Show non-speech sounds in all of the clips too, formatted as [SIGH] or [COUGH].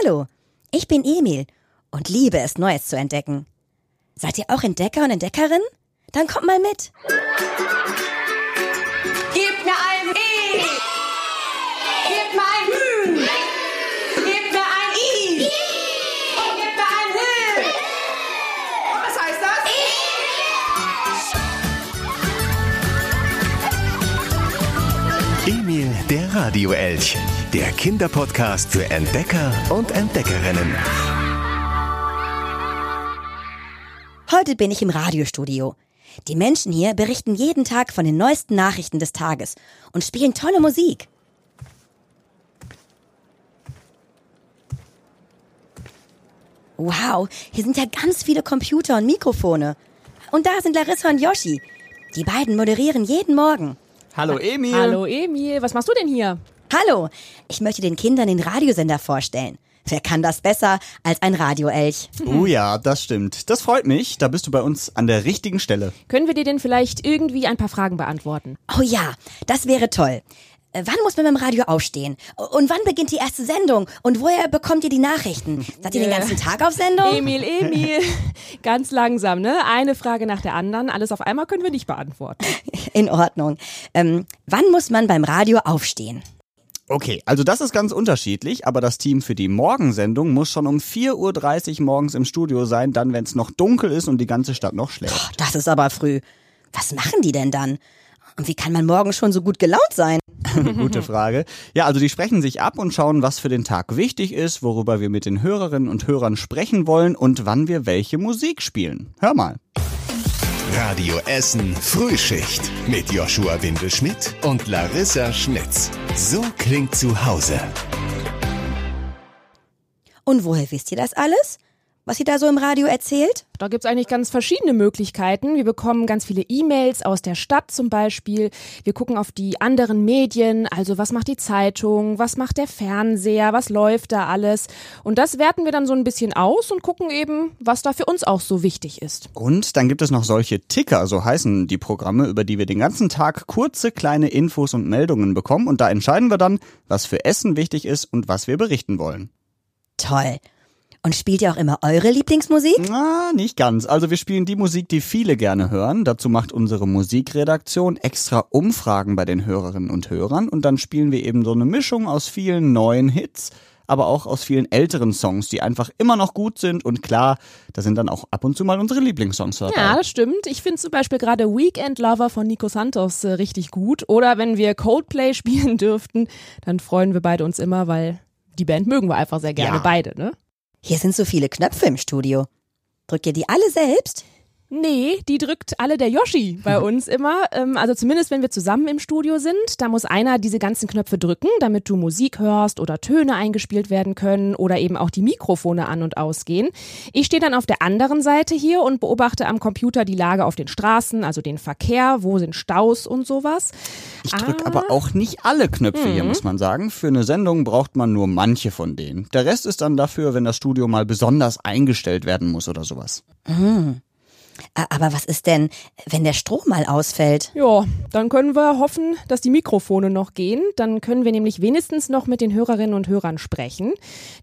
Hallo, ich bin Emil und liebe es, Neues zu entdecken. Seid ihr auch Entdecker und Entdeckerin? Dann kommt mal mit. Emil, der Radioelch. Der Kinderpodcast für Entdecker und Entdeckerinnen. Heute bin ich im Radiostudio. Die Menschen hier berichten jeden Tag von den neuesten Nachrichten des Tages und spielen tolle Musik. Wow, hier sind ja ganz viele Computer und Mikrofone. Und da sind Larissa und Yoshi. Die beiden moderieren jeden Morgen. Hallo Emil. Hallo Emil, was machst du denn hier? Hallo, ich möchte den Kindern den Radiosender vorstellen. Wer kann das besser als ein Radioelch? Oh ja, das stimmt. Das freut mich. Da bist du bei uns an der richtigen Stelle. Können wir dir denn vielleicht irgendwie ein paar Fragen beantworten? Oh ja, das wäre toll. Äh, Wann muss man beim Radio aufstehen? Und wann beginnt die erste Sendung? Und woher bekommt ihr die Nachrichten? Seid ihr den ganzen Tag auf Sendung? Emil, Emil, [LAUGHS] ganz langsam, ne? Eine Frage nach der anderen. Alles auf einmal können wir nicht beantworten. [LAUGHS] In Ordnung. Ähm, wann muss man beim Radio aufstehen? Okay, also das ist ganz unterschiedlich, aber das Team für die Morgensendung muss schon um 4.30 Uhr morgens im Studio sein, dann wenn es noch dunkel ist und die ganze Stadt noch schläft. Das ist aber früh. Was machen die denn dann? Und wie kann man morgen schon so gut gelaunt sein? [LAUGHS] Gute Frage. Ja, also die sprechen sich ab und schauen, was für den Tag wichtig ist, worüber wir mit den Hörerinnen und Hörern sprechen wollen und wann wir welche Musik spielen. Hör mal. Radio Essen Frühschicht mit Joshua Windelschmidt und Larissa Schmitz. So klingt zu Hause. Und woher wisst ihr das alles? Was sie da so im Radio erzählt? Da gibt's eigentlich ganz verschiedene Möglichkeiten. Wir bekommen ganz viele E-Mails aus der Stadt zum Beispiel. Wir gucken auf die anderen Medien, also was macht die Zeitung, was macht der Fernseher, was läuft da alles. Und das werten wir dann so ein bisschen aus und gucken eben, was da für uns auch so wichtig ist. Und dann gibt es noch solche Ticker, so heißen die Programme, über die wir den ganzen Tag kurze kleine Infos und Meldungen bekommen und da entscheiden wir dann, was für Essen wichtig ist und was wir berichten wollen. Toll. Und spielt ihr auch immer eure Lieblingsmusik? Na, nicht ganz. Also wir spielen die Musik, die viele gerne hören. Dazu macht unsere Musikredaktion extra Umfragen bei den Hörerinnen und Hörern und dann spielen wir eben so eine Mischung aus vielen neuen Hits, aber auch aus vielen älteren Songs, die einfach immer noch gut sind und klar, da sind dann auch ab und zu mal unsere Lieblingssongs dabei. Ja, das stimmt. Ich finde zum Beispiel gerade Weekend Lover von Nico Santos äh, richtig gut. Oder wenn wir Coldplay [LAUGHS] spielen dürften, dann freuen wir beide uns immer, weil die Band mögen wir einfach sehr gerne Ja. beide, ne? Hier sind so viele Knöpfe im Studio. Drückt ihr die alle selbst? Nee, die drückt alle der Yoshi bei uns immer. Ähm, also zumindest wenn wir zusammen im Studio sind, da muss einer diese ganzen Knöpfe drücken, damit du Musik hörst oder Töne eingespielt werden können oder eben auch die Mikrofone an und ausgehen. Ich stehe dann auf der anderen Seite hier und beobachte am Computer die Lage auf den Straßen, also den Verkehr, wo sind Staus und sowas. Ich drücke aber auch nicht alle Knöpfe hier, muss man sagen. Für eine Sendung braucht man nur manche von denen. Der Rest ist dann dafür, wenn das Studio mal besonders eingestellt werden muss oder sowas. A- Aber was ist denn, wenn der Strom mal ausfällt? Ja, dann können wir hoffen, dass die Mikrofone noch gehen. Dann können wir nämlich wenigstens noch mit den Hörerinnen und Hörern sprechen.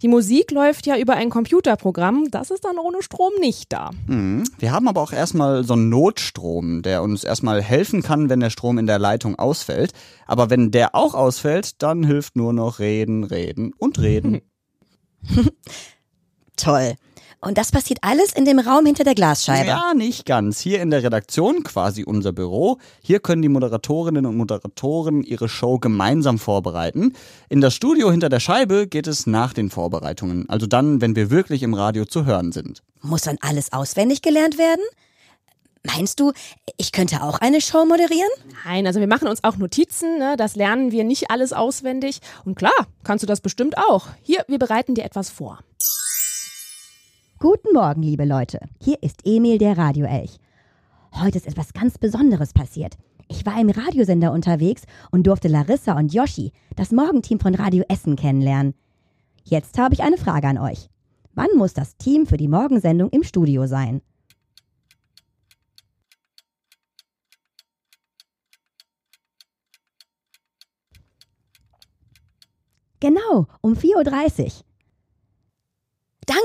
Die Musik läuft ja über ein Computerprogramm. Das ist dann ohne Strom nicht da. Wir haben aber auch erstmal so einen Notstrom, der uns erstmal helfen kann, wenn der Strom in der Leitung ausfällt. Aber wenn der auch ausfällt, dann hilft nur noch reden, reden und reden. [LAUGHS] [LAUGHS] Toll. Und das passiert alles in dem Raum hinter der Glasscheibe. Ja, nicht ganz. Hier in der Redaktion, quasi unser Büro, hier können die Moderatorinnen und Moderatoren ihre Show gemeinsam vorbereiten. In das Studio hinter der Scheibe geht es nach den Vorbereitungen, also dann, wenn wir wirklich im Radio zu hören sind. Muss dann alles auswendig gelernt werden? Meinst du, ich könnte auch eine Show moderieren? Nein, also wir machen uns auch Notizen. Ne? Das lernen wir nicht alles auswendig. Und klar, kannst du das bestimmt auch. Hier, wir bereiten dir etwas vor. Guten Morgen, liebe Leute. Hier ist Emil, der Radioelch. Heute ist etwas ganz Besonderes passiert. Ich war im Radiosender unterwegs und durfte Larissa und Yoshi, das Morgenteam von Radio Essen, kennenlernen. Jetzt habe ich eine Frage an euch. Wann muss das Team für die Morgensendung im Studio sein? Genau, um 4.30 Uhr.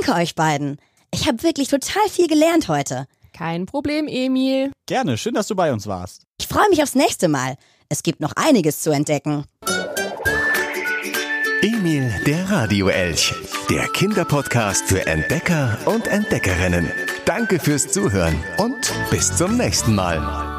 Danke euch beiden. Ich habe wirklich total viel gelernt heute. Kein Problem, Emil. Gerne, schön, dass du bei uns warst. Ich freue mich aufs nächste Mal. Es gibt noch einiges zu entdecken. Emil, der Radioelch. Der Kinderpodcast für Entdecker und Entdeckerinnen. Danke fürs Zuhören und bis zum nächsten Mal.